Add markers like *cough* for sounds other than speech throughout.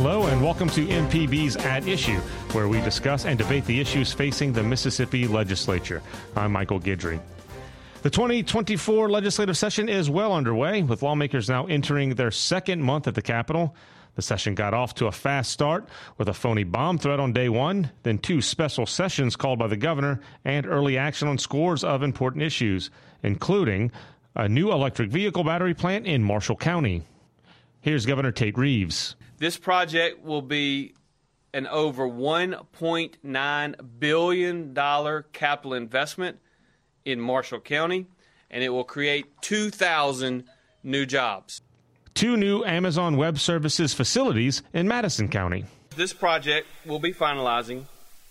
Hello, and welcome to MPB's At Issue, where we discuss and debate the issues facing the Mississippi legislature. I'm Michael Guidry. The 2024 legislative session is well underway, with lawmakers now entering their second month at the Capitol. The session got off to a fast start with a phony bomb threat on day one, then two special sessions called by the governor, and early action on scores of important issues, including a new electric vehicle battery plant in Marshall County. Here's Governor Tate Reeves. This project will be an over $1.9 billion capital investment in Marshall County, and it will create 2,000 new jobs. Two new Amazon Web Services facilities in Madison County. This project we'll be finalizing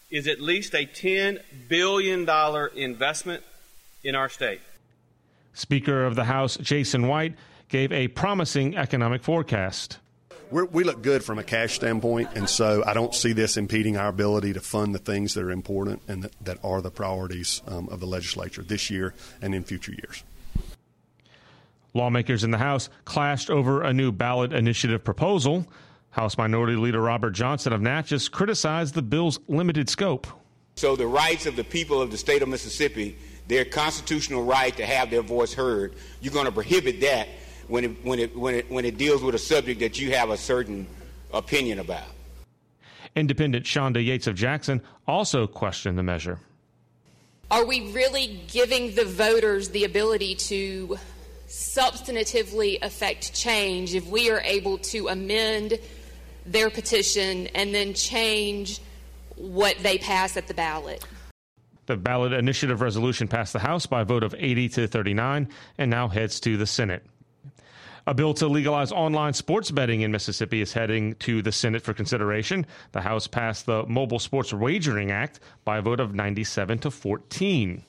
is at least a $10 billion investment in our state. Speaker of the House Jason White gave a promising economic forecast. We're, we look good from a cash standpoint, and so I don't see this impeding our ability to fund the things that are important and that, that are the priorities um, of the legislature this year and in future years. Lawmakers in the House clashed over a new ballot initiative proposal. House Minority Leader Robert Johnson of Natchez criticized the bill's limited scope. So, the rights of the people of the state of Mississippi, their constitutional right to have their voice heard, you're going to prohibit that when it, when it, when it, when it deals with a subject that you have a certain opinion about. Independent Shanda Yates of Jackson also questioned the measure. Are we really giving the voters the ability to substantively affect change if we are able to amend their petition and then change what they pass at the ballot? The ballot initiative resolution passed the House by a vote of 80 to 39 and now heads to the Senate. A bill to legalize online sports betting in Mississippi is heading to the Senate for consideration. The House passed the Mobile Sports Wagering Act by a vote of 97 to 14.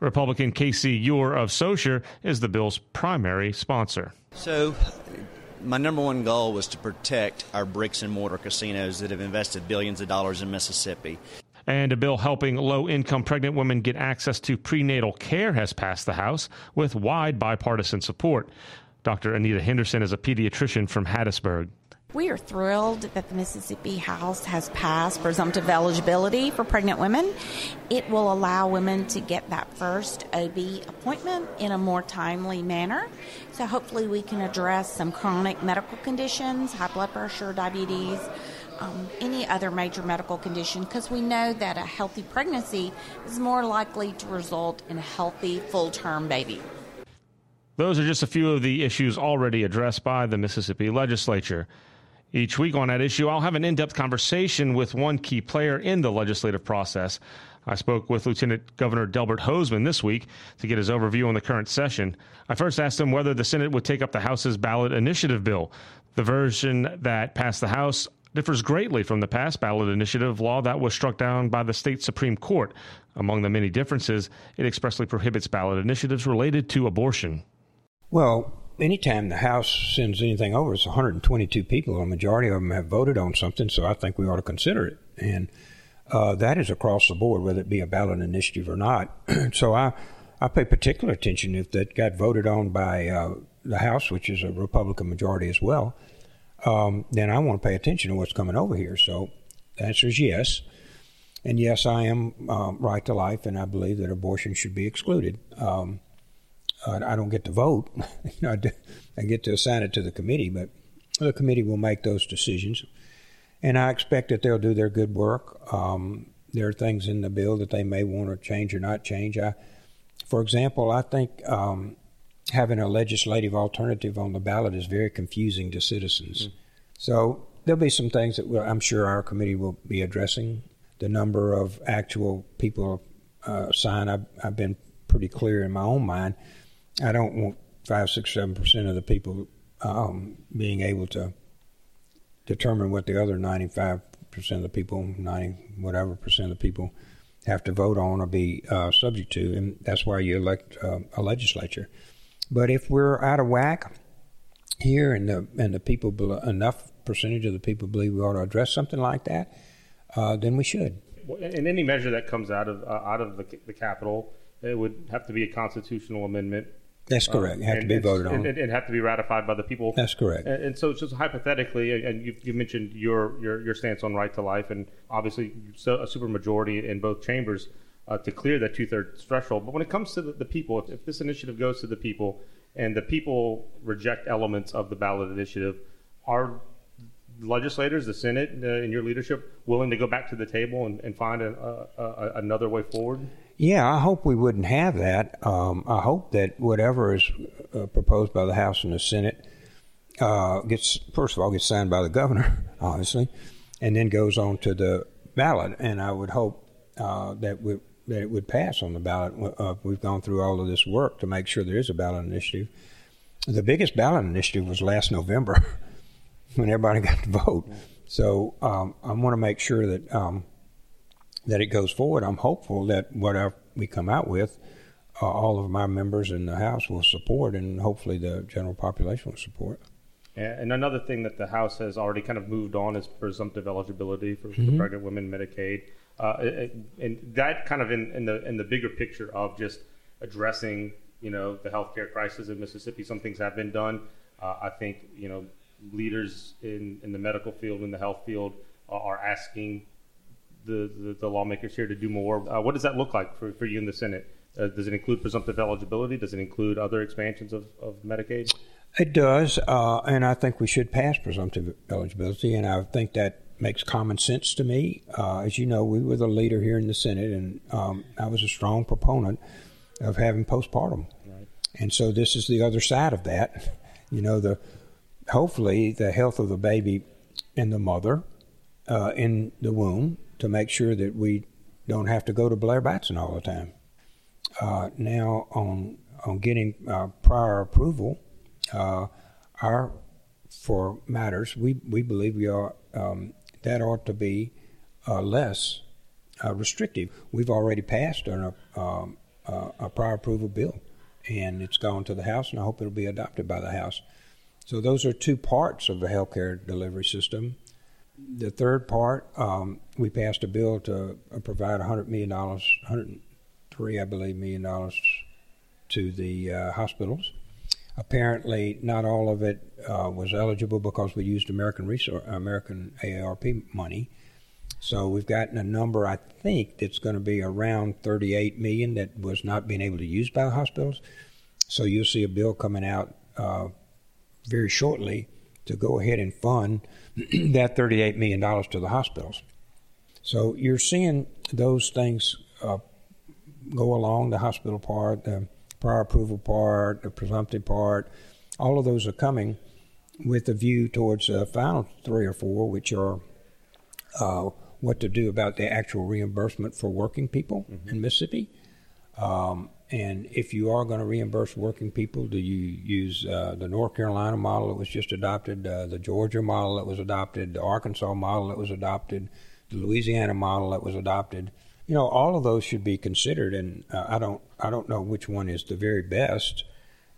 Republican Casey Eure of Saucier is the bill's primary sponsor. So, my number one goal was to protect our bricks and mortar casinos that have invested billions of dollars in Mississippi. And a bill helping low income pregnant women get access to prenatal care has passed the House with wide bipartisan support. Dr. Anita Henderson is a pediatrician from Hattiesburg. We are thrilled that the Mississippi House has passed presumptive eligibility for pregnant women. It will allow women to get that first OB appointment in a more timely manner. So, hopefully, we can address some chronic medical conditions, high blood pressure, diabetes, um, any other major medical condition, because we know that a healthy pregnancy is more likely to result in a healthy, full term baby. Those are just a few of the issues already addressed by the Mississippi legislature. Each week on At Issue, I'll have an in depth conversation with one key player in the legislative process. I spoke with Lieutenant Governor Delbert Hosemann this week to get his overview on the current session. I first asked him whether the Senate would take up the House's ballot initiative bill. The version that passed the House differs greatly from the past ballot initiative law that was struck down by the state Supreme Court. Among the many differences, it expressly prohibits ballot initiatives related to abortion. Well, anytime the House sends anything over, it's 122 people. A majority of them have voted on something, so I think we ought to consider it. And uh, that is across the board, whether it be a ballot initiative or not. *clears throat* so I, I pay particular attention if that got voted on by uh, the House, which is a Republican majority as well. Um, then I want to pay attention to what's coming over here. So the answer is yes. And yes, I am um, right to life, and I believe that abortion should be excluded. Um, I don't get to vote. *laughs* you know, I get to assign it to the committee, but the committee will make those decisions. And I expect that they'll do their good work. Um, there are things in the bill that they may want to change or not change. I, for example, I think um, having a legislative alternative on the ballot is very confusing to citizens. Mm-hmm. So there'll be some things that we'll, I'm sure our committee will be addressing. The number of actual people uh, signed, I've, I've been pretty clear in my own mind I don't want five, six, seven percent of the people um, being able to determine what the other ninety-five percent of the people, ninety whatever percent of the people, have to vote on or be uh, subject to, and that's why you elect uh, a legislature. But if we're out of whack here, and the and the people enough percentage of the people believe we ought to address something like that, uh, then we should. And any measure that comes out of uh, out of the, the Capitol, it would have to be a constitutional amendment That's correct. It have to be voted on. and, and have to be ratified by the people. That's correct. And, and so, just hypothetically, and you, you mentioned your, your your stance on right to life, and obviously so a supermajority in both chambers uh, to clear that two thirds threshold. But when it comes to the, the people, if, if this initiative goes to the people, and the people reject elements of the ballot initiative, are legislators, the Senate, uh, in your leadership, willing to go back to the table and, and find a, a, a, another way forward? Yeah, I hope we wouldn't have that. Um, I hope that whatever is uh, proposed by the House and the Senate uh, gets, first of all, gets signed by the governor, *laughs* obviously, and then goes on to the ballot. And I would hope uh, that we, that it would pass on the ballot. Uh, we've gone through all of this work to make sure there is a ballot initiative. The biggest ballot initiative was last November *laughs* when everybody got to vote. So um, I want to make sure that um, that it goes forward. I'm hopeful that whatever we come out with, uh, all of my members in the House will support, and hopefully the general population will support. And another thing that the House has already kind of moved on is presumptive eligibility for, mm-hmm. pregnant women Medicaid, uh, and that kind of in, in, the in the bigger picture of just addressing you know the healthcare crisis in Mississippi. Some things have been done. Uh, I think you know leaders in, in the medical field in the health field are asking the, the, the, lawmakers here to do more. Uh, what does that look like for, for you in the Senate? Uh, does it include presumptive eligibility? Does it include other expansions of, of Medicaid? It does, uh, and I think we should pass presumptive eligibility, and I think that makes common sense to me. Uh, as you know, we were the leader here in the Senate, and um, I was a strong proponent of having postpartum. Right. And so this is the other side of that. You know, the hopefully the health of the baby and the mother uh, in the womb to make sure that we don't have to go to Blair Batson all the time. Uh, now, on on getting uh, prior approval, uh, our for matters we we believe we are um, that ought to be uh, less uh, restrictive. We've already passed an, um, a prior approval bill, and it's gone to the House, and I hope it'll be adopted by the House. So those are two parts of the healthcare delivery system. The third part, um, we passed a bill to uh, provide $100 million, 103, I believe, million dollars to the uh, hospitals. Apparently, not all of it uh, was eligible because we used American Resor- American ARPA money. So we've gotten a number, I think, that's going to be around 38 million that was not being able to use by the hospitals. So you'll see a bill coming out uh, very shortly to go ahead and fund *clears throat* that $38 million to the hospitals. So you're seeing those things uh, go along the hospital part, the prior approval part, the presumptive part. All of those are coming with a view towards the final three or four, which are uh, what to do about the actual reimbursement for working people mm-hmm. in Mississippi. Um, and if you are going to reimburse working people, do you use uh, the North Carolina model that was just adopted, uh, the Georgia model that was adopted, the Arkansas model that was adopted, the Louisiana model that was adopted? You know, all of those should be considered, and uh, I don't, I don't know which one is the very best.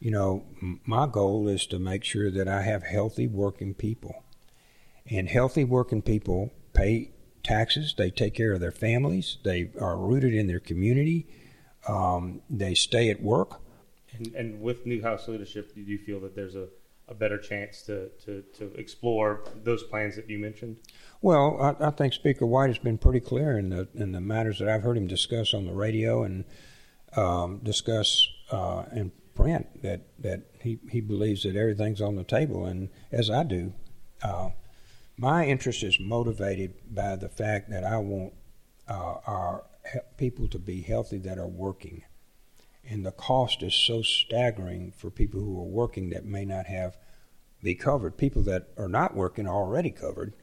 You know, m- my goal is to make sure that I have healthy working people, and healthy working people pay taxes, they take care of their families, they are rooted in their community um, they stay at work. And, and, with new House leadership, do you feel that there's a, a better chance to, to, to explore those plans that you mentioned? Well, I, I, think Speaker White has been pretty clear in the in the matters that I've heard him discuss on the radio and um, discuss uh, in print that, that he, he believes that everything's on the table, and as I do. Uh, my interest is motivated by the fact that I want uh, our people to be healthy that are working. And the cost is so staggering for people who are working that may not have be covered. People that are not working are already covered,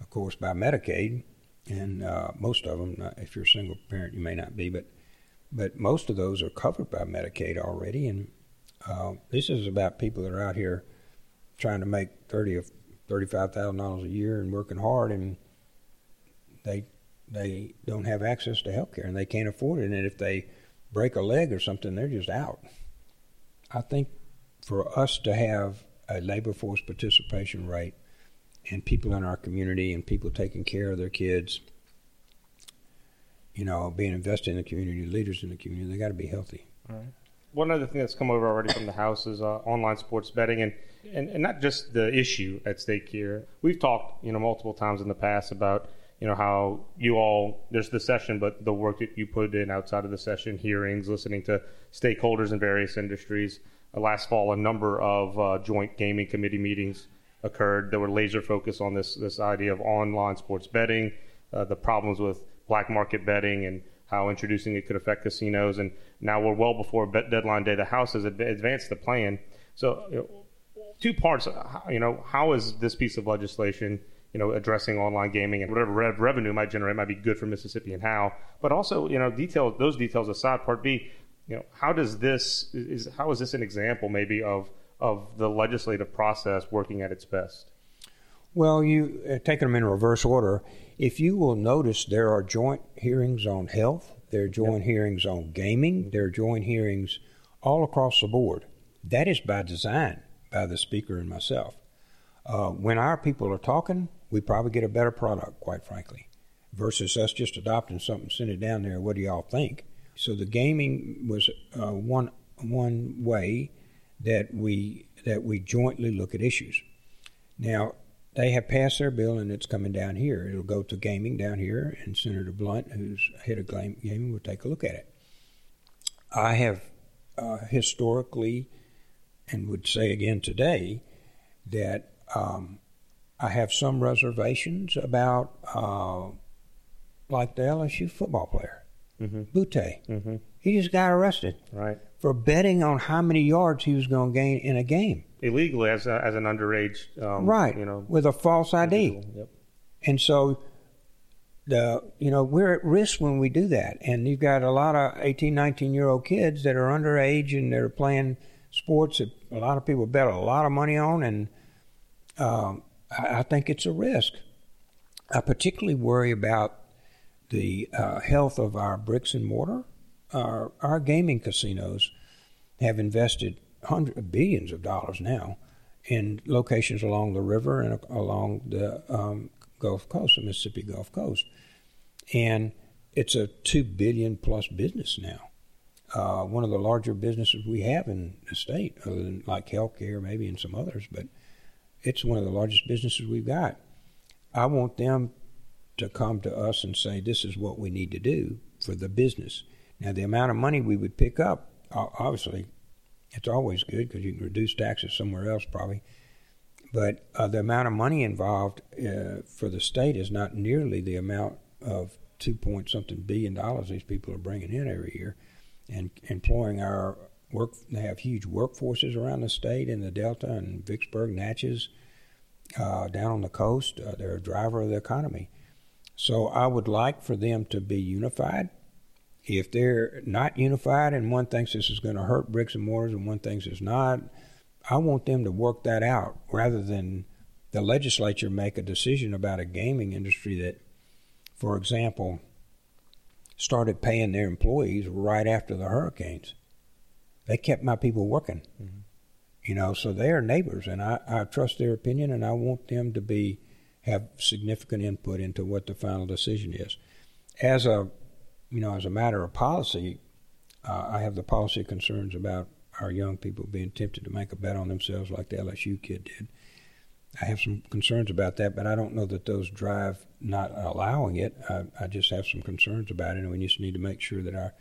of course, by Medicaid, and uh, most of them, if you're a single parent, you may not be, but but most of those are covered by Medicaid already. And uh, this is about people that are out here trying to make thirty or thirty-five thousand dollars a year and working hard, and they they don't have access to health care and they can't afford it. And if they break a leg or something, they're just out. I think for us to have a labor force participation rate and people in our community and people taking care of their kids, you know, being invested in the community, leaders in the community, they got to be healthy. One other thing that's come over already from the House is uh, online sports betting, and, and and not just the issue at stake here. We've talked, you know, multiple times in the past about you know how you all there's the session, but the work that you put in outside of the session, hearings, listening to stakeholders in various industries. Uh, last fall, a number of uh, joint gaming committee meetings occurred that were laser focused on this this idea of online sports betting, uh, the problems with black market betting, and how introducing it could affect casinos. And now we're well before deadline day. The House has advanced the plan. So, you know, two parts. You know, how is this piece of legislation? You know, addressing online gaming and whatever rev- revenue might generate might be good for Mississippi and how. But also, you know, detail those details aside. Part B, you know, how does this is how is this an example maybe of of the legislative process working at its best? Well, you uh, taking them in reverse order. If you will notice, there are joint hearings on health, there are joint yep. hearings on gaming, there are joint hearings all across the board. That is by design by the speaker and myself. Uh, when our people are talking, we probably get a better product, quite frankly, versus us just adopting something, send it down there. What do y'all think? So the gaming was uh, one one way that we that we jointly look at issues. Now, they have passed their bill and it's coming down here. It'll go to gaming down here, and Senator Blount, who's head of gaming, will take a look at it. I have uh, historically, and would say again today, that um, I have some reservations about, uh, like the LSU football player, mm-hmm. Boutte. Mm-hmm. He just got arrested. Right for betting on how many yards he was going to gain in a game illegally as a, as an underage, um, right? You know, with a false ID. Yep. And so, the you know we're at risk when we do that, and you've got a lot of 18, 19 year old kids that are underage and they're playing sports that a lot of people bet a lot of money on, and um, I, think it's a risk. I particularly worry about the uh, health of our bricks and mortar our, our gaming casinos have invested hundreds of billions of dollars now in locations along the river and along the um, Gulf Coast, the Mississippi Gulf Coast. And it's a two billion plus business now. Uh, one of the larger businesses we have in the state, other than like healthcare, maybe and some others, but it's one of the largest businesses we've got. I want them to come to us and say, this is what we need to do for the business. Now, the amount of money we would pick up, obviously, it's always good because you can reduce taxes somewhere else, probably. But uh, the amount of money involved uh, for the state is not nearly the amount of two point something billion dollars these people are bringing in every year, and employing our work. They have huge workforces around the state in the Delta and Vicksburg, Natchez, uh, down on the coast. Uh, they're a driver of the economy. So I would like for them to be unified if they're not unified and one thinks this is going to hurt bricks and mortars and one thinks it's not, I want them to work that out rather than the legislature make a decision about a gaming industry that, for example, started paying their employees right after the hurricanes. They kept my people working. Mm-hmm. You know, so they are neighbors and I, I trust their opinion and I want them to be have significant input into what the final decision is. As a you know, as a matter of policy, uh, I have the policy concerns about our young people being tempted to make a bet on themselves like the LSU kid did. I have some concerns about that, but I don't know that those drive not allowing it. I, I just have some concerns about it, and we just need to make sure that our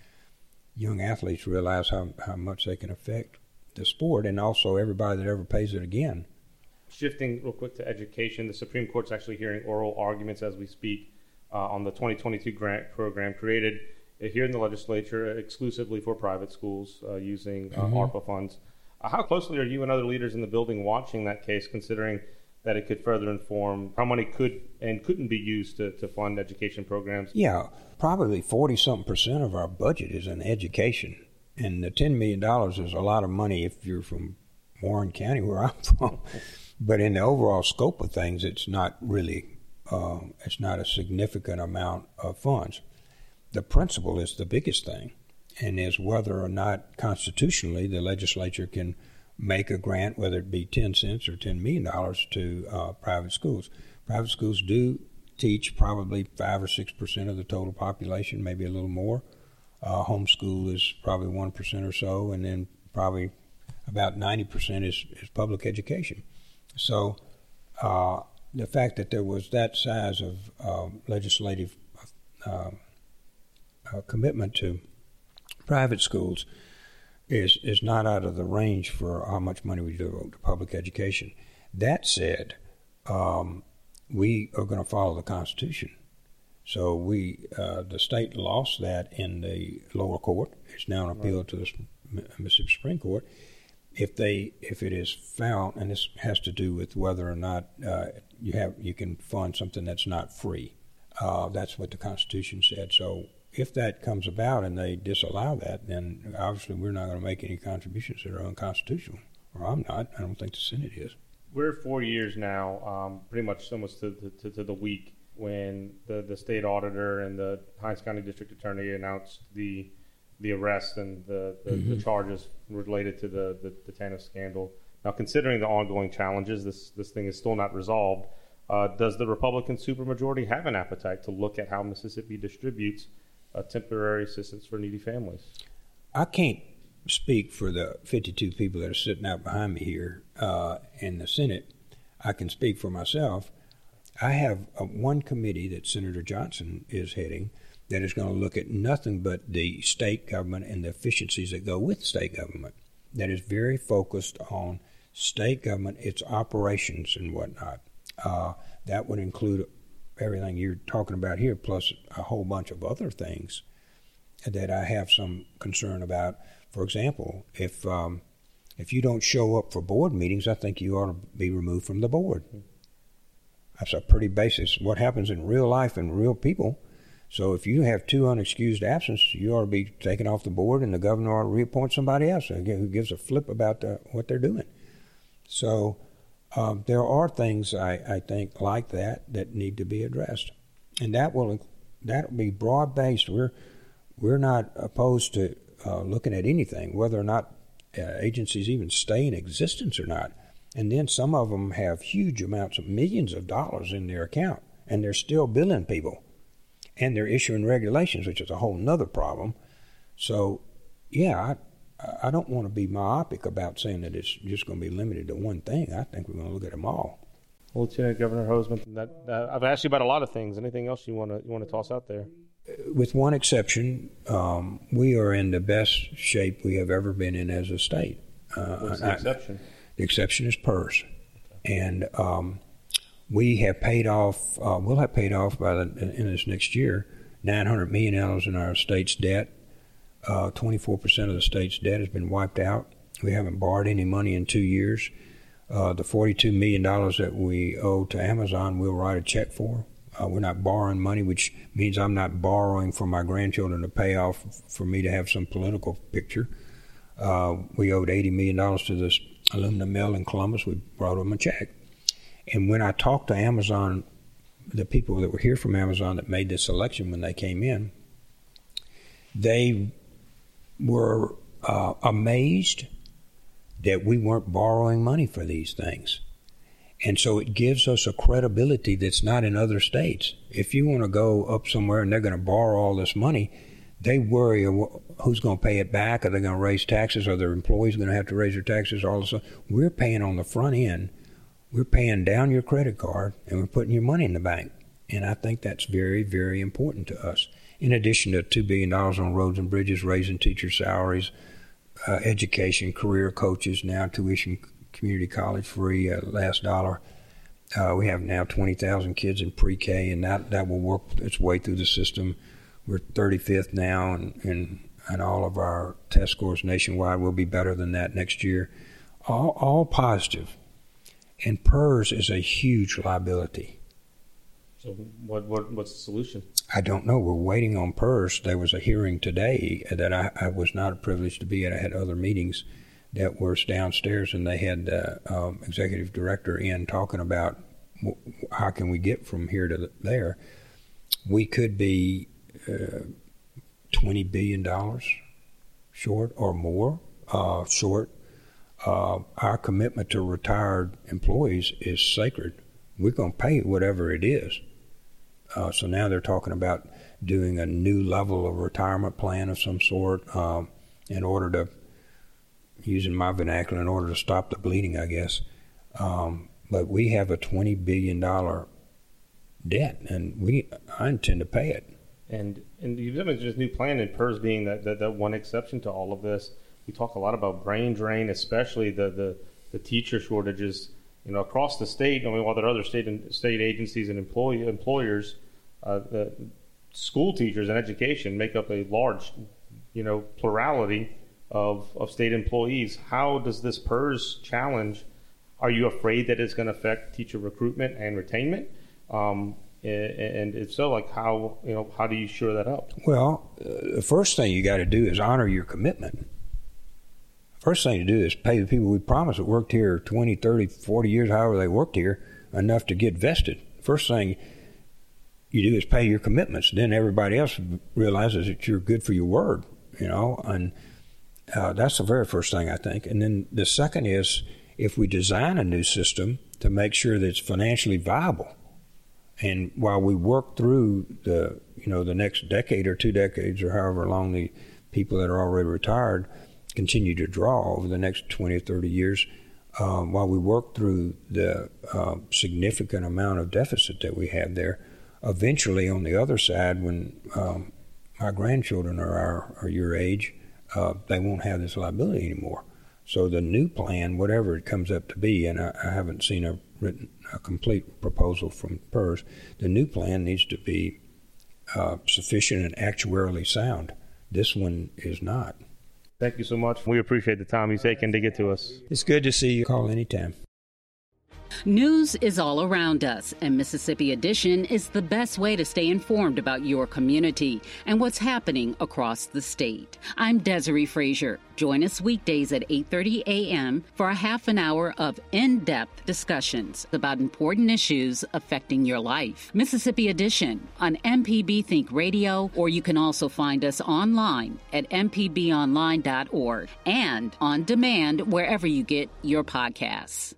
young athletes realize how, how much they can affect the sport and also everybody that ever pays it again. Shifting real quick to education, the Supreme Court's actually hearing oral arguments as we speak uh, on the 2022 grant program created here in the legislature exclusively for private schools uh, using uh, mm-hmm. ARPA funds. Uh, how closely are you and other leaders in the building watching that case, considering that it could further inform how money could and couldn't be used to, to fund education programs? Yeah, probably 40 something percent of our budget is in education. And the $10 million is a lot of money if you're from Warren County, *laughs* where I'm from. but in the overall scope of things, it's not really um, it's not a significant amount of funds. The principle is the biggest thing, and is whether or not constitutionally the legislature can make a grant, whether it be 10 cents or $10 million, to uh, private schools. Private schools do teach probably 5 or 6% of the total population, maybe a little more. Uh, homeschool is probably 1% or so, and then probably about 90% is, is public education. So uh, the fact that there was that size of uh, legislative uh, uh, commitment to private schools is is not out of the range for how much money we devote to public education. That said, um, we are going to follow the Constitution. So we, uh, the state lost that in the lower court. It's now an appeal right. to the Mississippi Supreme Court. If they, if it is found, and this has to do with whether or not uh, you have, you can fund something that's not free. Uh, that's what the Constitution said. So if that comes about and they disallow that, then obviously we're not going to make any contributions that are unconstitutional. Or I'm not. I don't think the Senate is. We're four years now, um, pretty much almost to, to, to, the week when the, the state auditor and the Hinds County District Attorney announced the the arrest and the, the, mm-hmm. the charges related to the, the, the TANF scandal. Now, considering the ongoing challenges, this, this thing is still not resolved. Uh, does the Republican supermajority have an appetite to look at how Mississippi distributes uh, temporary assistance for needy families. I can't speak for the 52 people that are sitting out behind me here uh, in the Senate. I can speak for myself. I have a, one committee that Senator Johnson is heading that is going to look at nothing but the state government and the efficiencies that go with state government. That is very focused on state government, its operations and whatnot. Uh, that would include everything you're talking about here, plus a whole bunch of other things that I have some concern about. For example, if um, if you don't show up for board meetings, I think you ought to be removed from the board. That's a pretty basis. What happens in real life and real people. So if you have two unexcused absences, you ought to be taken off the board, and the governor ought to reappoint somebody else who gives a flip about the, what they're doing. So um, there are things I, I think like that that need to be addressed, and that will that will be broad based. We're we're not opposed to uh, looking at anything, whether or not uh, agencies even stay in existence or not. And then some of them have huge amounts of millions of dollars in their account, and they're still billing people, and they're issuing regulations, which is a whole nother problem. So, yeah, I don't want to be myopic about saying that it's just going to be limited to one thing. I think we're going to look at them all. Lieutenant Governor Hosemann, that, that, I've asked you about a lot of things. Anything else you want to you want to toss out there? With one exception, um, we are in the best shape we have ever been in as a state. Uh, What's the I, exception? The exception is PERS, and um, we have paid off. Uh, we'll have paid off by the, in this next year nine hundred million dollars in our state's debt uh, 24% of the state's debt has been wiped out. We haven't borrowed any money in two years. Uh, the $42 million that we owe to Amazon, we'll write a check for. Uh, we're not borrowing money, which means I'm not borrowing for my grandchildren to pay off for me to have some political picture. Uh, we owed $80 million to this aluminum mill in Columbus. We brought them a check. And when I talked to Amazon, the people that were here from Amazon that made this selection when they came in, they were uh, amazed that we weren't borrowing money for these things. And so it gives us a credibility that's not in other states. If you want to go up somewhere and they're going to borrow all this money, they worry who's going to pay it back. Are they going to raise taxes? Are their employees going to have to raise their taxes? All this. We're paying on the front end. We're paying down your credit card and we're putting your money in the bank. And I think that's very, very important to us in addition to $2 billion on roads and bridges, raising teacher salaries, uh, education, career coaches, now tuition community college free, uh, last dollar. Uh, we have now 20,000 kids in pre-K, and that, that will work its way through the system. We're 35th now, and, and, and all of our test scores nationwide will be better than that next year. All, all positive. And PERS is a huge liability. So what, what what's the solution? I don't know. We're waiting on PERS. There was a hearing today that I, I was not privileged to be at. I had other meetings that were downstairs, and they had uh, um, executive director in talking about how can we get from here to there. We could be uh, twenty billion dollars short or more uh, short. Uh, our commitment to retired employees is sacred. We're going to pay whatever it is. Uh, so now they're talking about doing a new level of retirement plan of some sort um, in order to, using my vernacular, in order to stop the bleeding, I guess. Um, but we have a twenty billion dollar debt, and we I intend to pay it. And and you've mentioned this new plan, and PERS being that, that, that one exception to all of this. We talk a lot about brain drain, especially the, the, the teacher shortages, you know, across the state. I mean, while there are other state and state agencies and employee employers, uh, the school teachers and education make up a large, you know, plurality of, of state employees. How does this PERS challenge? Are you afraid that it's going to affect teacher recruitment and retainment? Um, and if so, like how you know how do you shore that up? Well, uh, the first thing you got to do is honor your commitment. First thing to do is pay the people we promised that worked here 20, 30, 40 years, however they worked here, enough to get vested. First thing you do is pay your commitments. Then everybody else realizes that you're good for your word, you know, and uh, that's the very first thing I think. And then the second is if we design a new system to make sure that it's financially viable and while we work through the you know the next decade or two decades or however long the people that are already retired continue to draw over the next 20 or 30 years, um, while we work through the uh, significant amount of deficit that we have there, eventually on the other side, when um, grandchildren are, our, are your age, uh, they won't have this liability anymore. So the new plan, whatever it comes up to be, and I, I haven't seen a written a complete proposal from PERS, the new plan needs to be uh, sufficient and actuarially sound. This one is not. Thank you so much. We appreciate the time you've taken to get to us. It's good to see you. Call anytime. News is all around us, and Mississippi Edition is the best way to stay informed about your community and what's happening across the state. I'm Desare Frazier. Join us weekdays at 8:30 a.m. for a half an hour of in-depth discussions about important issues affecting your life. Mississippi Edition on MPB Think Radio, or you can also find us online at mpbonline.org and on demand wherever you get your podcasts.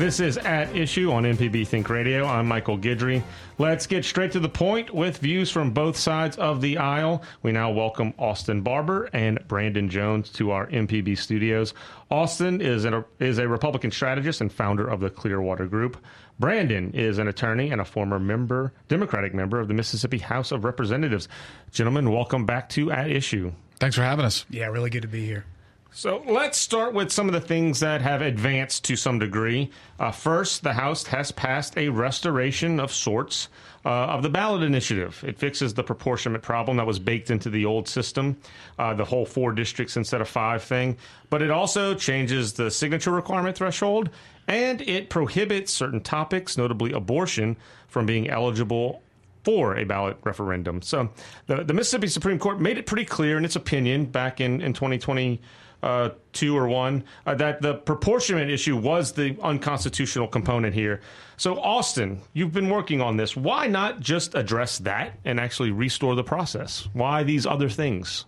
This is At Issue on MPB Think Radio. I'm Michael Guidry. Let's get straight to the point with views from both sides of the aisle. We now welcome Austin Barbour and Brandon Jones to our MPB studios. Austin is, an, is a Republican strategist and founder of the Clearwater Group. Brandon is an attorney and a former member, Democratic member of the Mississippi House of Representatives. Gentlemen, welcome back to At Issue. Thanks for having us. Yeah, really good to be here. So let's start with some of the things that have advanced to some degree. Uh, first, the House has passed a restoration of sorts uh, of the ballot initiative. It fixes the proportionate problem that was baked into the old system, uh, the whole four districts instead of five thing. But it also changes the signature requirement threshold and it prohibits certain topics, notably abortion, from being eligible for a ballot referendum. So the, the Mississippi Supreme Court made it pretty clear in its opinion back in, in 2020 uh, two or one, uh, that the proportionate issue was the unconstitutional component here. So, Austin, you've been working on this. Why not just address that and actually restore the process? Why these other things?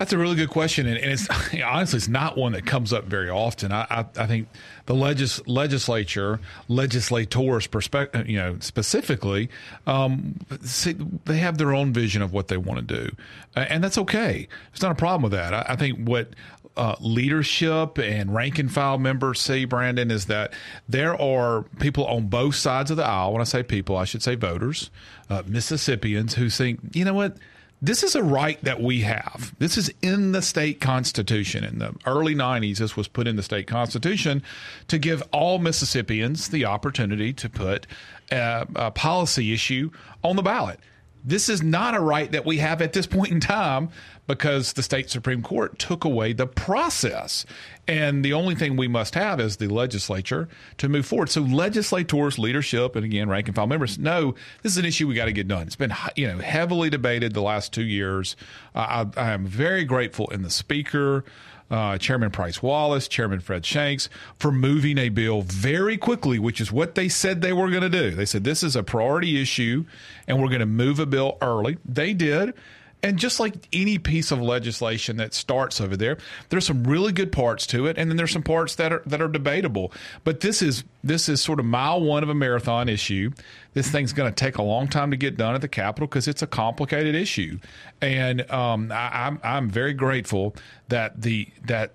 That's a really good question, and, and it's *laughs* honestly it's not one that comes up very often. I, I, I think the legis, legislature, legislators, perspective, you know, specifically, um, see, they have their own vision of what they want to do, and that's okay. It's not a problem with that. I, I think what uh, leadership and rank and file members see, Brandon, is that there are people on both sides of the aisle. When I say people, I should say voters, uh, Mississippians who think, you know what this is a right that we have. This is in the state constitution. In the early 90s, this was put in the state constitution to give all Mississippians the opportunity to put a, a policy issue on the ballot. This is not a right that we have at this point in time because the state Supreme Court took away the process. And the only thing we must have is the legislature to move forward. So legislators, leadership, and again, rank and file members know this is an issue we got to get done. It's been you know heavily debated the last two years. Uh, I, I am very grateful in the speaker. Uh, Chairman Price Wallace, Chairman Fred Shanks, for moving a bill very quickly, which is what they said they were going to do. They said this is a priority issue and we're going to move a bill early. They did. And just like any piece of legislation that starts over there, there's some really good parts to it, and then there's some parts that are that are debatable. But this is this is sort of mile one of a marathon issue. This thing's going to take a long time to get done at the Capitol because it's a complicated issue, and um, I, I'm I'm very grateful that the that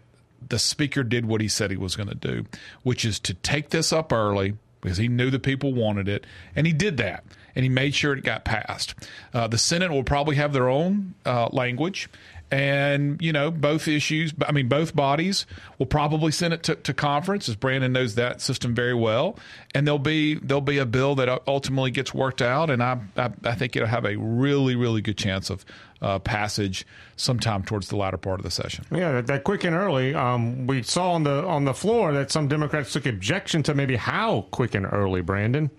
the speaker did what he said he was going to do, which is to take this up early because he knew the people wanted it, and he did that and he made sure it got passed. Uh, the Senate will probably have their own uh, language. And, you know, both issues, I mean, both bodies will probably send it to, to conference, as Brandon knows that system very well. And there'll be there'll be a bill that ultimately gets worked out. And I, I, I think it'll have a really, really good chance of uh, passage sometime towards the latter part of the session. Yeah, that, that quick and early. Um, we saw on the on the floor that some Democrats took objection to maybe how quick and early, Brandon.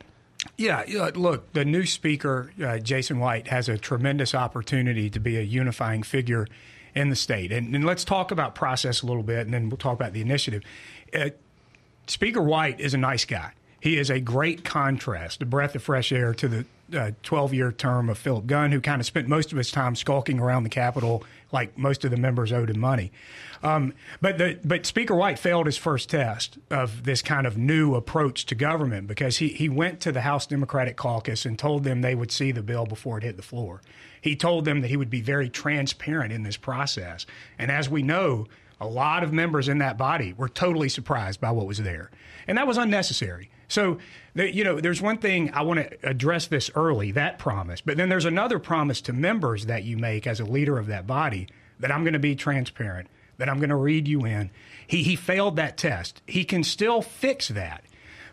Yeah, look, the new speaker, uh, Jason White, has a tremendous opportunity to be a unifying figure in the state. And, and, let's talk about process a little bit, and then we'll talk about the initiative. Uh, speaker White is a nice guy. He is a great contrast, a breath of fresh air to the 12 uh, year term of Philip Gunn, who kind of spent most of his time skulking around the Capitol like most of the members owed him money. Um, but the, but Speaker White failed his first test of this kind of new approach to government because he, he went to the House Democratic Caucus and told them they would see the bill before it hit the floor. He told them that he would be very transparent in this process. And as we know, a lot of members in that body were totally surprised by what was there. And that was unnecessary. So, you know, there's one thing I want to address this early, that promise. But then there's another promise to members that you make as a leader of that body that I'm going to be transparent that I'm going to read you in. He, he failed that test. He can still fix that.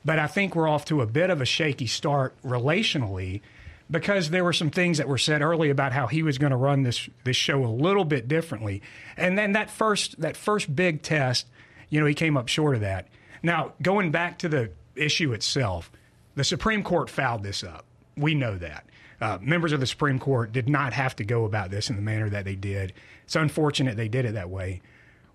But I think we're off to a bit of a shaky start relationally because there were some things that were said early about how he was going to run this this show a little bit differently. And then that first that first big test, you know, he came up short of that. Now, going back to the issue itself, the Supreme Court fouled this up. We know that. Uh, members of the Supreme Court did not have to go about this in the manner that they did. It's unfortunate they did it that way.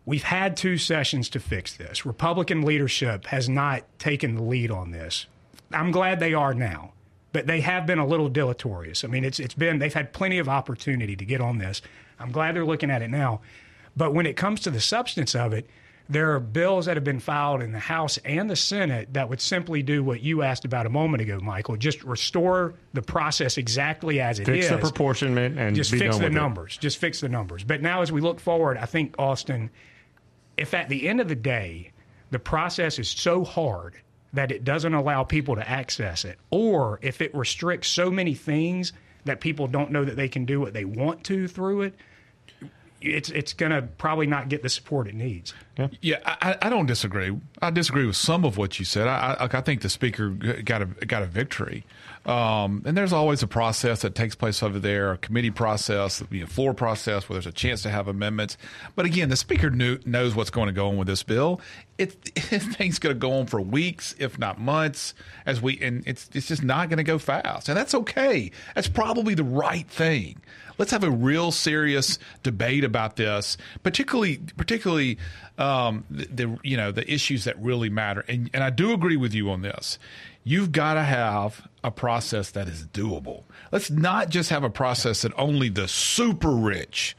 We've had two sessions to fix this. Republican leadership has not taken the lead on this. I'm glad they are now, but they have been a little dilatory. I mean, it's it's been they've had plenty of opportunity to get on this. I'm glad they're looking at it now. But when it comes to the substance of it, there are bills that have been filed in the House and the Senate that would simply do what you asked about a moment ago, Michael. Just restore the process exactly as it fix is. Fix the apportionment and just fix the numbers. It. Just fix the numbers. But now, as we look forward, I think Austin if at the end of the day the process is so hard that it doesn't allow people to access it, or if it restricts so many things that people don't know that they can do what they want to through it, it's it's going to probably not get the support it needs. Yeah, yeah I, I, don't disagree. I disagree with some of what you said. I, I, I think the speaker got a got a victory. Um, and there's always a process that takes place over there, a committee process, a floor process where there's a chance to have amendments. But again, the speaker knew, knows what's going to go on with this bill. It, *laughs* it thing's going to go on for weeks, if not months, as we and it's it's just not going to go fast, and that's okay. That's probably the right thing. Let's have a real serious debate about this, particularly particularly um, the, the you know the issues that really matter. And and I do agree with you on this you've got to have a process that is doable. Let's not just have a process that only the super rich,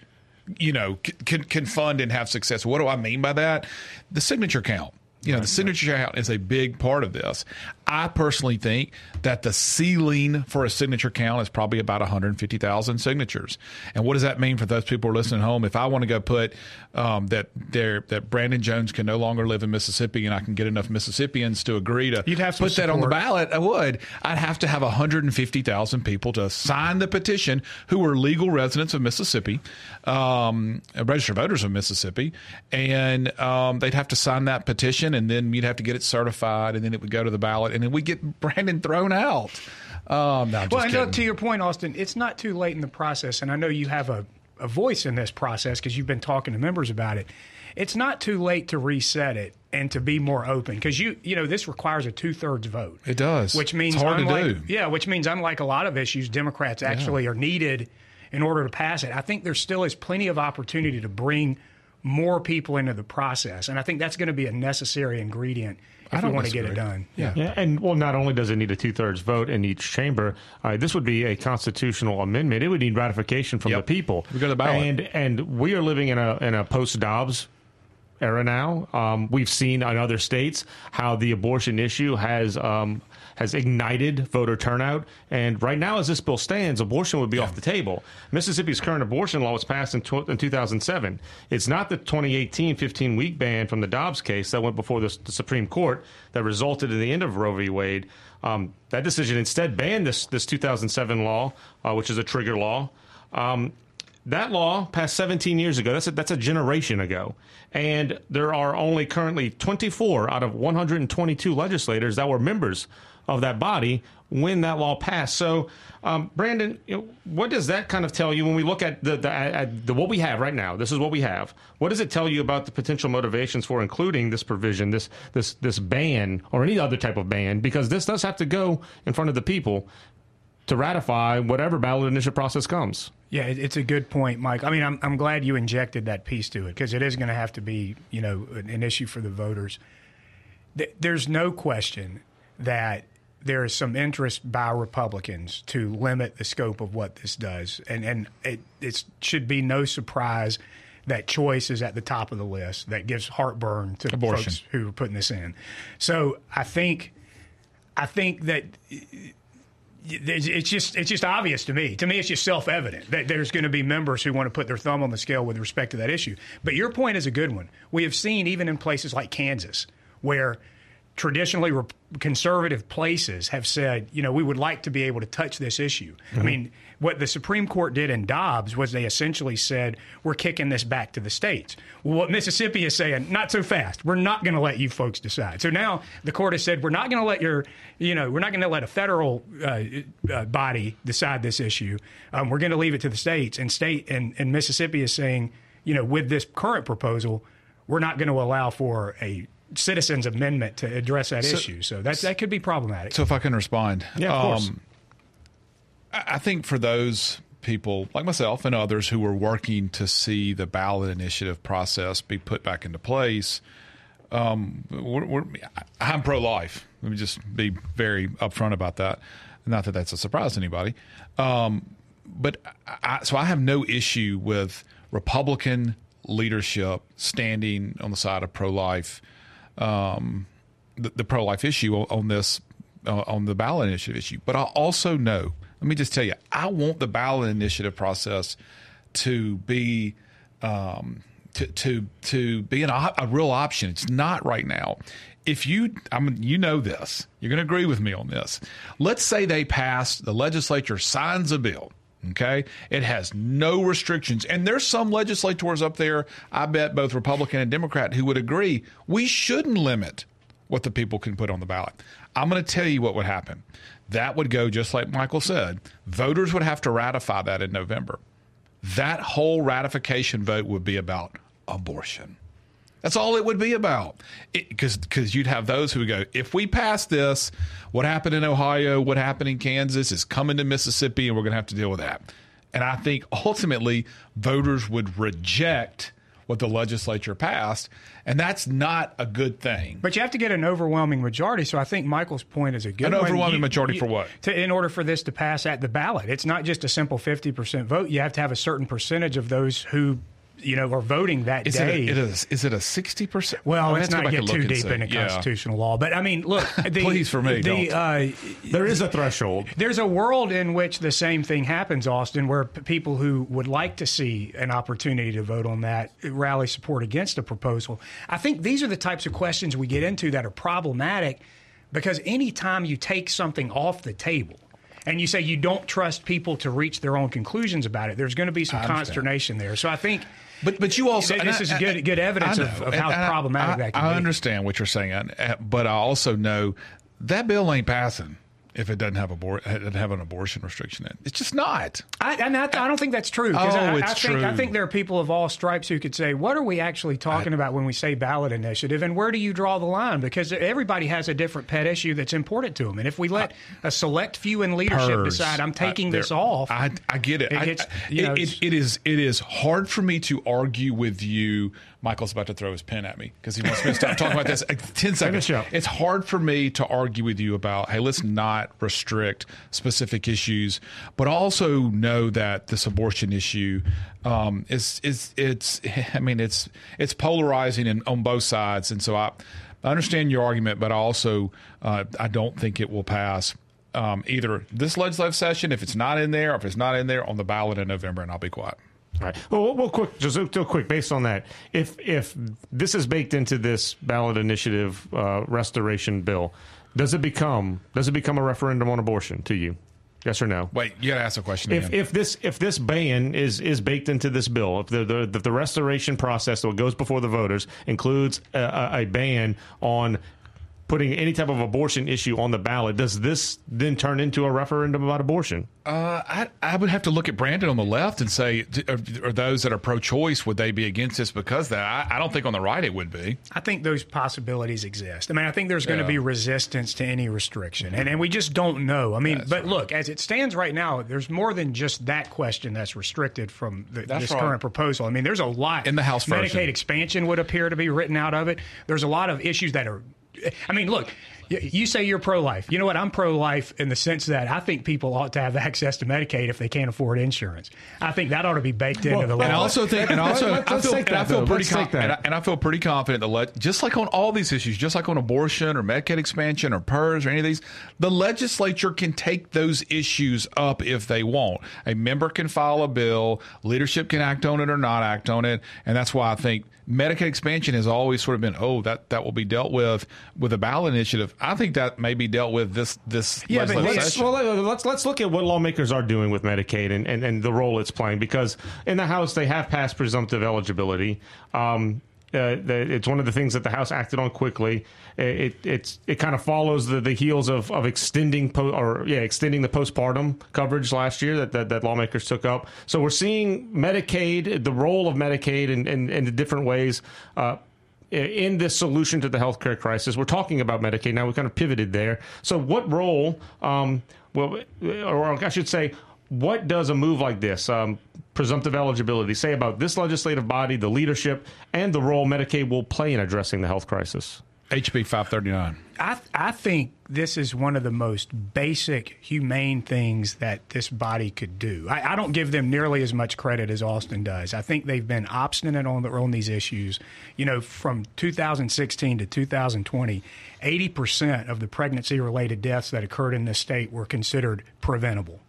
you know, can, can fund and have success. What do I mean by that? The signature count. You know, the signature count is a big part of this. I personally think that the ceiling for a signature count is probably about 150,000 signatures. And what does that mean for those people who are listening at home? If I want to go put um, that there that Brandon Jones can no longer live in Mississippi and I can get enough Mississippians to agree to You'd have to put that on the ballot, I would. I'd have to have 150,000 people to sign the petition who are legal residents of Mississippi, um, registered voters of Mississippi, and um, they'd have to sign that petition, and then you'd have to get it certified, and then it would go to the ballot and then we get *laughs* Brandon thrown out. Um, no, well, and to your point, Austin, it's not too late in the process, and I know you have a, a voice in this process because you've been talking to members about it. It's not too late to reset it and to be more open because you you know this requires a two thirds vote. It does, which means it's hard unlike, to do. Yeah, which means unlike a lot of issues, Democrats actually yeah. are needed in order to pass it. I think there still is plenty of opportunity to bring more people into the process. And I think that's going to be a necessary ingredient if we want to get it done. Yeah. yeah. And well, not only does it need a two thirds vote in each chamber, uh, this would be a constitutional amendment. It would need ratification from yep. the people. We go to the ballot. And, and we are living in a, in a post Dobbs era now. Um, we've seen in other states how the abortion issue has um, has ignited voter turnout. And right now, as this bill stands, abortion would be yeah. off the table. Mississippi's current abortion law was passed in, tw- in 2007. It's not the 2018 15 week ban from the Dobbs case that went before the, the Supreme Court that resulted in the end of Roe v. Wade. Um, that decision instead banned this this 2007 law, uh, which is a trigger law. Um, that law passed 17 years ago. That's a, that's a generation ago. And there are only currently 24 out of 122 legislators that were members of that body when that law passed. So, um, Brandon, you know, what does that kind of tell you when we look at the, the, at the what we have right now? This is what we have. What does it tell you about the potential motivations for including this provision, this this this ban, or any other type of ban? Because this does have to go in front of the people to ratify whatever ballot initiative process comes. Yeah, it's a good point, Mike. I mean, I'm, I'm glad you injected that piece to it because it is going to have to be, you know, an issue for the voters. There's no question that there is some interest by Republicans to limit the scope of what this does, and and it it should be no surprise that choice is at the top of the list. That gives heartburn to Abortion. folks who are putting this in. So I think I think that it's just it's just obvious to me. To me, it's just self evident that there's going to be members who want to put their thumb on the scale with respect to that issue. But your point is a good one. We have seen even in places like Kansas where traditionally conservative places have said, you know, we would like to be able to touch this issue. Mm-hmm. I mean, what the Supreme Court did in Dobbs was they essentially said, we're kicking this back to the states. Well, what Mississippi is saying, not so fast. We're not going to let you folks decide. So now the court has said, we're not going to let your, you know, we're not going to let a federal uh, uh, body decide this issue. Um, we're going to leave it to the states. And state and, and Mississippi is saying, you know, with this current proposal, we're not going to allow for a citizens amendment to address that so, issue. So that that could be problematic. So if I can respond, yeah, of course. Um, I think for those people like myself and others who are working to see the ballot initiative process be put back into place, um, we're, we're, I'm pro-life. Let me just be very upfront about that. Not that that's a surprise to anybody, um, but I, so I have no issue with Republican leadership standing on the side of pro-life um, the, the pro life issue on, this uh, on the ballot initiative issue. But I also know, let me just tell you, I want the ballot initiative process to be um, to to to be an, a real option. It's not right now. If you, I mean, you know this, you're going to agree with me on this. Let's say they pass, the legislature signs a bill Okay. It has no restrictions. And there's some legislators up there, I bet both Republican and Democrat, who would agree we shouldn't limit what the people can put on the ballot. I'm going to tell you what would happen. That would go just like Michael said. Voters would have to ratify that in November. That whole ratification vote would be about abortion. That's all it would be about. Because because you'd have those who would go, if we pass this, what happened in Ohio, what happened in Kansas is coming to Mississippi, and we're going to have to deal with that. And I think ultimately voters would reject what the legislature passed, and that's not a good thing. But you have to get an overwhelming majority. So I think Michael's point is a good an one. overwhelming you, majority you, for what? To, in order for this to pass at the ballot, it's not just a simple fifty percent vote. You have to have a certain percentage of those who you know, or voting that is day. It a, it is, is it a 60%? Well, let's not get too deep into yeah. constitutional law. But I mean, look. *laughs* The, Please, for me, the, uh, there is a threshold. There's a world in which the same thing happens, Austin, where p- people who would like to see an opportunity to vote on that rally support against a proposal. I think these are the types of questions we get into that are problematic because anytime you take something off the table, and you say you don't trust people to reach their own conclusions about it, there's going to be some consternation there. So I think but but you also this is good good evidence of, of, how and problematic I, that can I be. understand what you're saying, but I also know that bill ain't passing if it doesn't have abor- doesn't have an abortion restriction in. it. It's just not. I, and I, I don't think that's true. Oh, I, it's I think, I think there are people of all stripes who could say, "What are we actually talking about when we say ballot initiative, and where do you draw the line?" Because everybody has a different pet issue that's important to them, and if we let a select few in leadership Purrs. decide, "I'm taking this off," I, I get it. It gets- you know, it- it- it is it is hard for me to argue with you. Michael's about to throw his pen at me because he wants me to stop talking about this. *laughs* Ten seconds. It's hard for me to argue with you about hey, let's not restrict specific issues, but also know that this abortion issue um, is is it's. *laughs* I mean, it's it's polarizing in, on both sides, and so I. I understand your argument, but I also uh, I don't think it will pass um, either this legislative session, if it's not in there, or if it's not in there on the ballot in November, and I'll be quiet. Right. Well, well, quick, just real quick, based on that, if if this is baked into this ballot initiative uh, restoration bill, does it become does it become a referendum on abortion to you? Yes or no? Wait, you got to ask a question If, again. if this if this ban is is baked into this bill, if the the, the, the restoration process that goes before the voters includes a, a, a ban on putting any type of abortion issue on the ballot, does this then turn into a referendum about abortion? Uh, I, I would have to look at Brandon on the left and say, d- are, are those that are pro-choice would they be against this because of that? I, I don't think on the right it would be. I think those possibilities exist. I mean, I think there's going to Yeah. be resistance to any restriction, and, and we just don't know. I mean, but look, as it stands right now, there's more than just that question that's restricted from the, That's this right. current proposal. I mean, there's a lot In the House Medicaid version. expansion would appear to be written out of it. There's a lot of issues that are. I mean, look. You say you're pro-life. You know what? I'm pro-life in the sense that I think people ought to have *laughs* access to Medicaid if they can't afford insurance. I think that ought to be baked into the law. And I also think, and also, Let's- I let's feel, take and I feel pretty, Let's com- and, I, that. and I feel pretty confident that, let, just like on all these issues, just like on abortion or Medicaid expansion or PERS or any of these, the legislature can take those issues up if they want. A member can file a bill, leadership can act on it or not act on it, and that's why I think Medicaid expansion has always sort of been, oh, that that will be dealt with with a ballot initiative. I think that may be dealt with this this Yeah, legislative let's, session. well, let- let's let's look at what lawmakers are doing with Medicaid and, and, and the role it's playing because in the House they have passed presumptive eligibility. Um, uh, the, it's one of the things that the House acted on quickly. It it's it kind of follows the, the heels of, of extending po- or yeah extending the postpartum coverage last year that, that that lawmakers took up. So we're seeing Medicaid, the role of Medicaid, in in, in the different ways. Uh, in this solution to the healthcare crisis. We're talking about Medicaid now. We kind of pivoted there. So, what role, um, well, or I should say, what does a move like this, um, presumptive eligibility, say about this legislative body, the leadership, and the role Medicaid will play in addressing the health crisis? HB 539. I, I think this is one of the most basic, humane things that this body could do. I, I don't give them nearly as much credit as Austin does. I think they've been obstinate on, the, on these issues. You know, from 2016 to 2020, 80% of the pregnancy related deaths that occurred in this state were considered preventable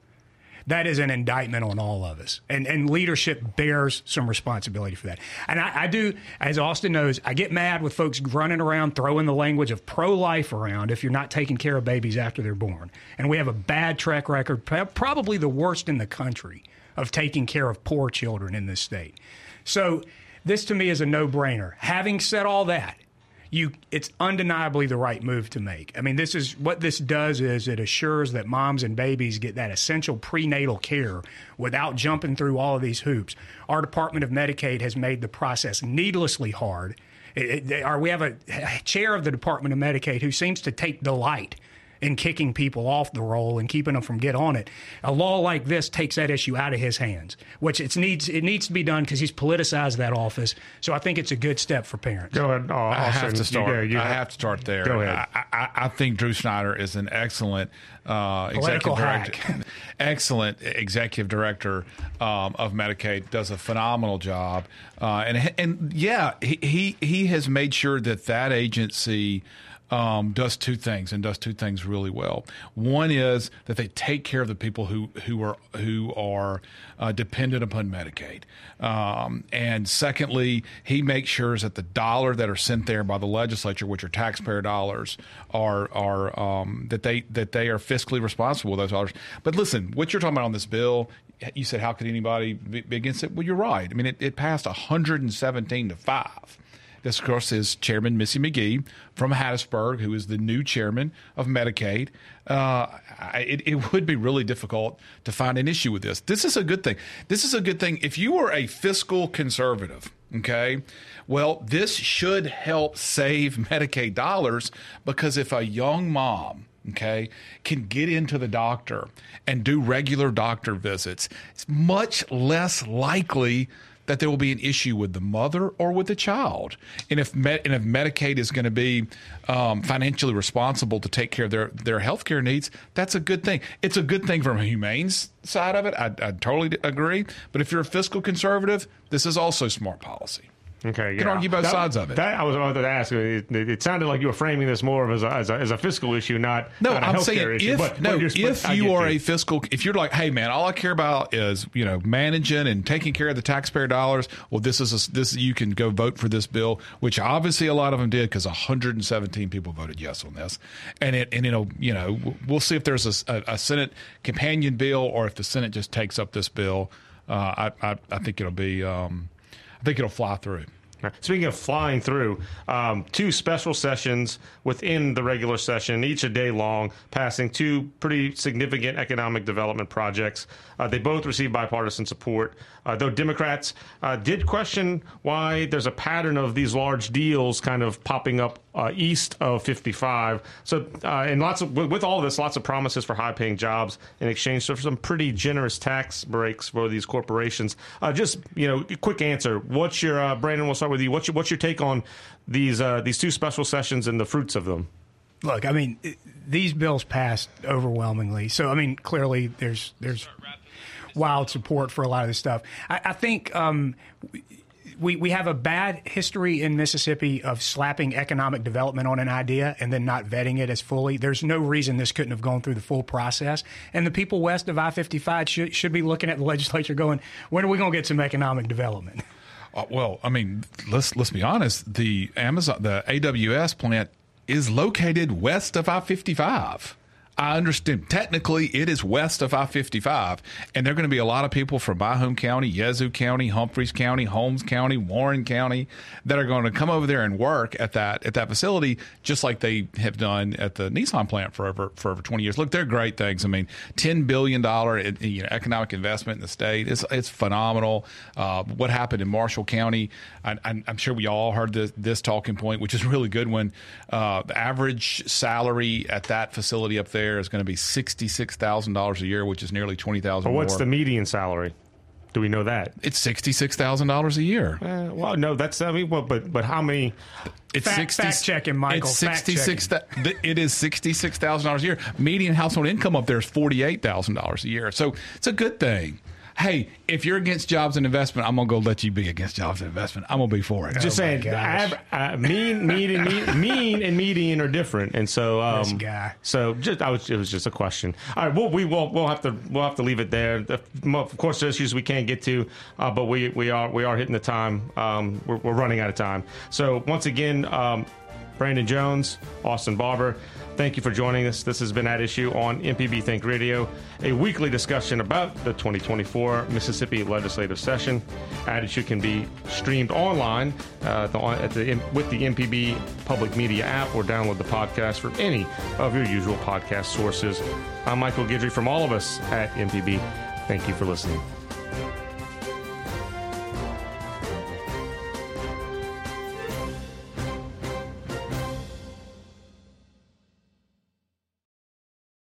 that is an indictment on all of us. And, and leadership bears some responsibility for that. And I, I do, as Austin knows, I get mad with folks running around throwing the language of pro life around if you're not taking care of babies after they're born. And we have a bad track record, probably the worst in the country, of taking care of poor children in this state. So this to me is a no brainer. Having said all that, you it's undeniably the right move to make. I mean, this is what this does is it assures that moms and babies get that essential prenatal care without jumping through all of these hoops. Our Department of Medicaid has made the process needlessly hard. It, it, we have a chair of the Department of Medicaid who seems to take delight in kicking people off the roll and keeping them from get on it. A law like this takes that issue out of his hands, which it needs it needs to be done because he's politicized that office. So I think it's a good step for parents. Go ahead, uh, I have Austin. to You start. go, you I have to start there. Go ahead. I, I, I think Drew Snyder is an excellent uh, Political executive director. *laughs* excellent executive director um, of Medicaid. Does a phenomenal job, uh, and and yeah, he, he he has made sure that that agency. Um, does two things and does two things really well. One is that they take care of the people who who are who are uh, dependent upon Medicaid, um, and secondly, he makes sure that the dollar that are sent there by the legislature, which are taxpayer dollars, are are um, that they that they are fiscally responsible those dollars. But listen, what you're talking about on this bill, you said how could anybody be be against it? Well, you're right. I mean, it, it passed 117 to five. This, of course, is Chairman Missy McGee from Hattiesburg, who is the new chairman of Medicaid. Uh, it, it would be really difficult to find an issue with this. This is a good thing. This is a good thing. If you are a fiscal conservative, okay, well, this should help save *laughs* Medicaid dollars because if a young mom okay, can get into the doctor and do regular doctor visits, it's much less likely that there will be an issue with the mother or with the child. And if and if Medicaid is going to be um, financially responsible to take care of their their health care needs, that's a good thing. It's a good thing from a humane side of it. I, I totally agree. But if you're a fiscal conservative, this is also smart policy. Okay, you can argue both that, sides of it. That I was about to ask. It, it, it, sounded like you were framing this more of as a, as a, as a fiscal issue, not no. Not I'm saying issue, if but, no, but if you are a fiscal, if you're like, hey man, all I care about is you know managing and taking care of the taxpayer dollars. Well, this is a, this you can go vote for this bill, which obviously a lot of them did because 117 people voted yes on this, and it and it'll you know we'll see if there's a, a, a Senate companion bill or if the Senate just takes up this bill. Uh, I, I, I think it'll be um, I think it'll fly through. Speaking of flying through, um, two special sessions within the regular session, each a day long, passing two pretty significant economic development projects. Uh, they both received bipartisan support, uh, though Democrats uh, did question why there's a pattern of these large deals kind of popping up uh, east of 55. So, uh, and lots of with all of this, lots of promises for high-paying jobs in exchange for some pretty generous tax breaks for these corporations. Uh, just you know, quick answer. What's your Brandon? We'll start with you. What's your what's your take on these these two special sessions and the fruits of them? Look, I mean, these bills passed overwhelmingly. So, I mean, clearly there's there's wild support for a lot of this stuff. I, I think um, we, we have a bad history in Mississippi of slapping economic development on an idea and then not vetting it as fully. There's no reason this couldn't have gone through the full process. And the people west of I 55 should, should be looking at the legislature going, when are we going to get some economic development? Uh, well, I mean, let's let's be honest. The Amazon, the AWS plant is located west of I 55. I understand technically it is west of I 55, and there are going to be a lot of people from my home county, Yazoo County, Humphreys County, Holmes County, Warren County, that are going to come over there and work at that at that facility, just like they have done at the Nissan plant for over for over 20 years. Look, they're great things. I mean, 10 billion dollar you know, economic investment in the state is it's phenomenal. Uh, what happened in Marshall County? I, am sure we all heard this, this, talking point, which is a really good. When uh, the average salary at that facility up there is going to be sixty-six thousand dollars a year, which is nearly twenty thousand. But What's more. the median salary? Do we know that it's sixty-six thousand dollars a year? Uh, well, no, that's I mean, well, but but how many? It's fact, 60, fact checking, Michael. It's sixty-six. That, it is sixty-six thousand dollars a year. Median household income up there is forty-eight thousand dollars a year. So it's a good thing hey, if you're against jobs and investment, I'm gonna go let you be against jobs and investment. I'm gonna be for it. Just oh saying, av- uh, mean, mean, and mean, mean and median are different, and so um, this guy. So just, I was, it was just a question. All right, well, we will we'll have to we'll have to leave it there. The, of course, there's issues we can't get to, uh, but we we are we are hitting the time. Um, we're, we're running out of time. So once again, um, Brandon Jones, Austin Barbour. Thank you for joining us. This has been At Issue on MPB Think Radio, a weekly discussion about the 2024 Mississippi legislative session. At Issue can be streamed online uh, at the, with the MPB Public Media app or download the podcast from any of your usual podcast sources. I'm Michael Guidry from all of us at MPB. Thank you for listening.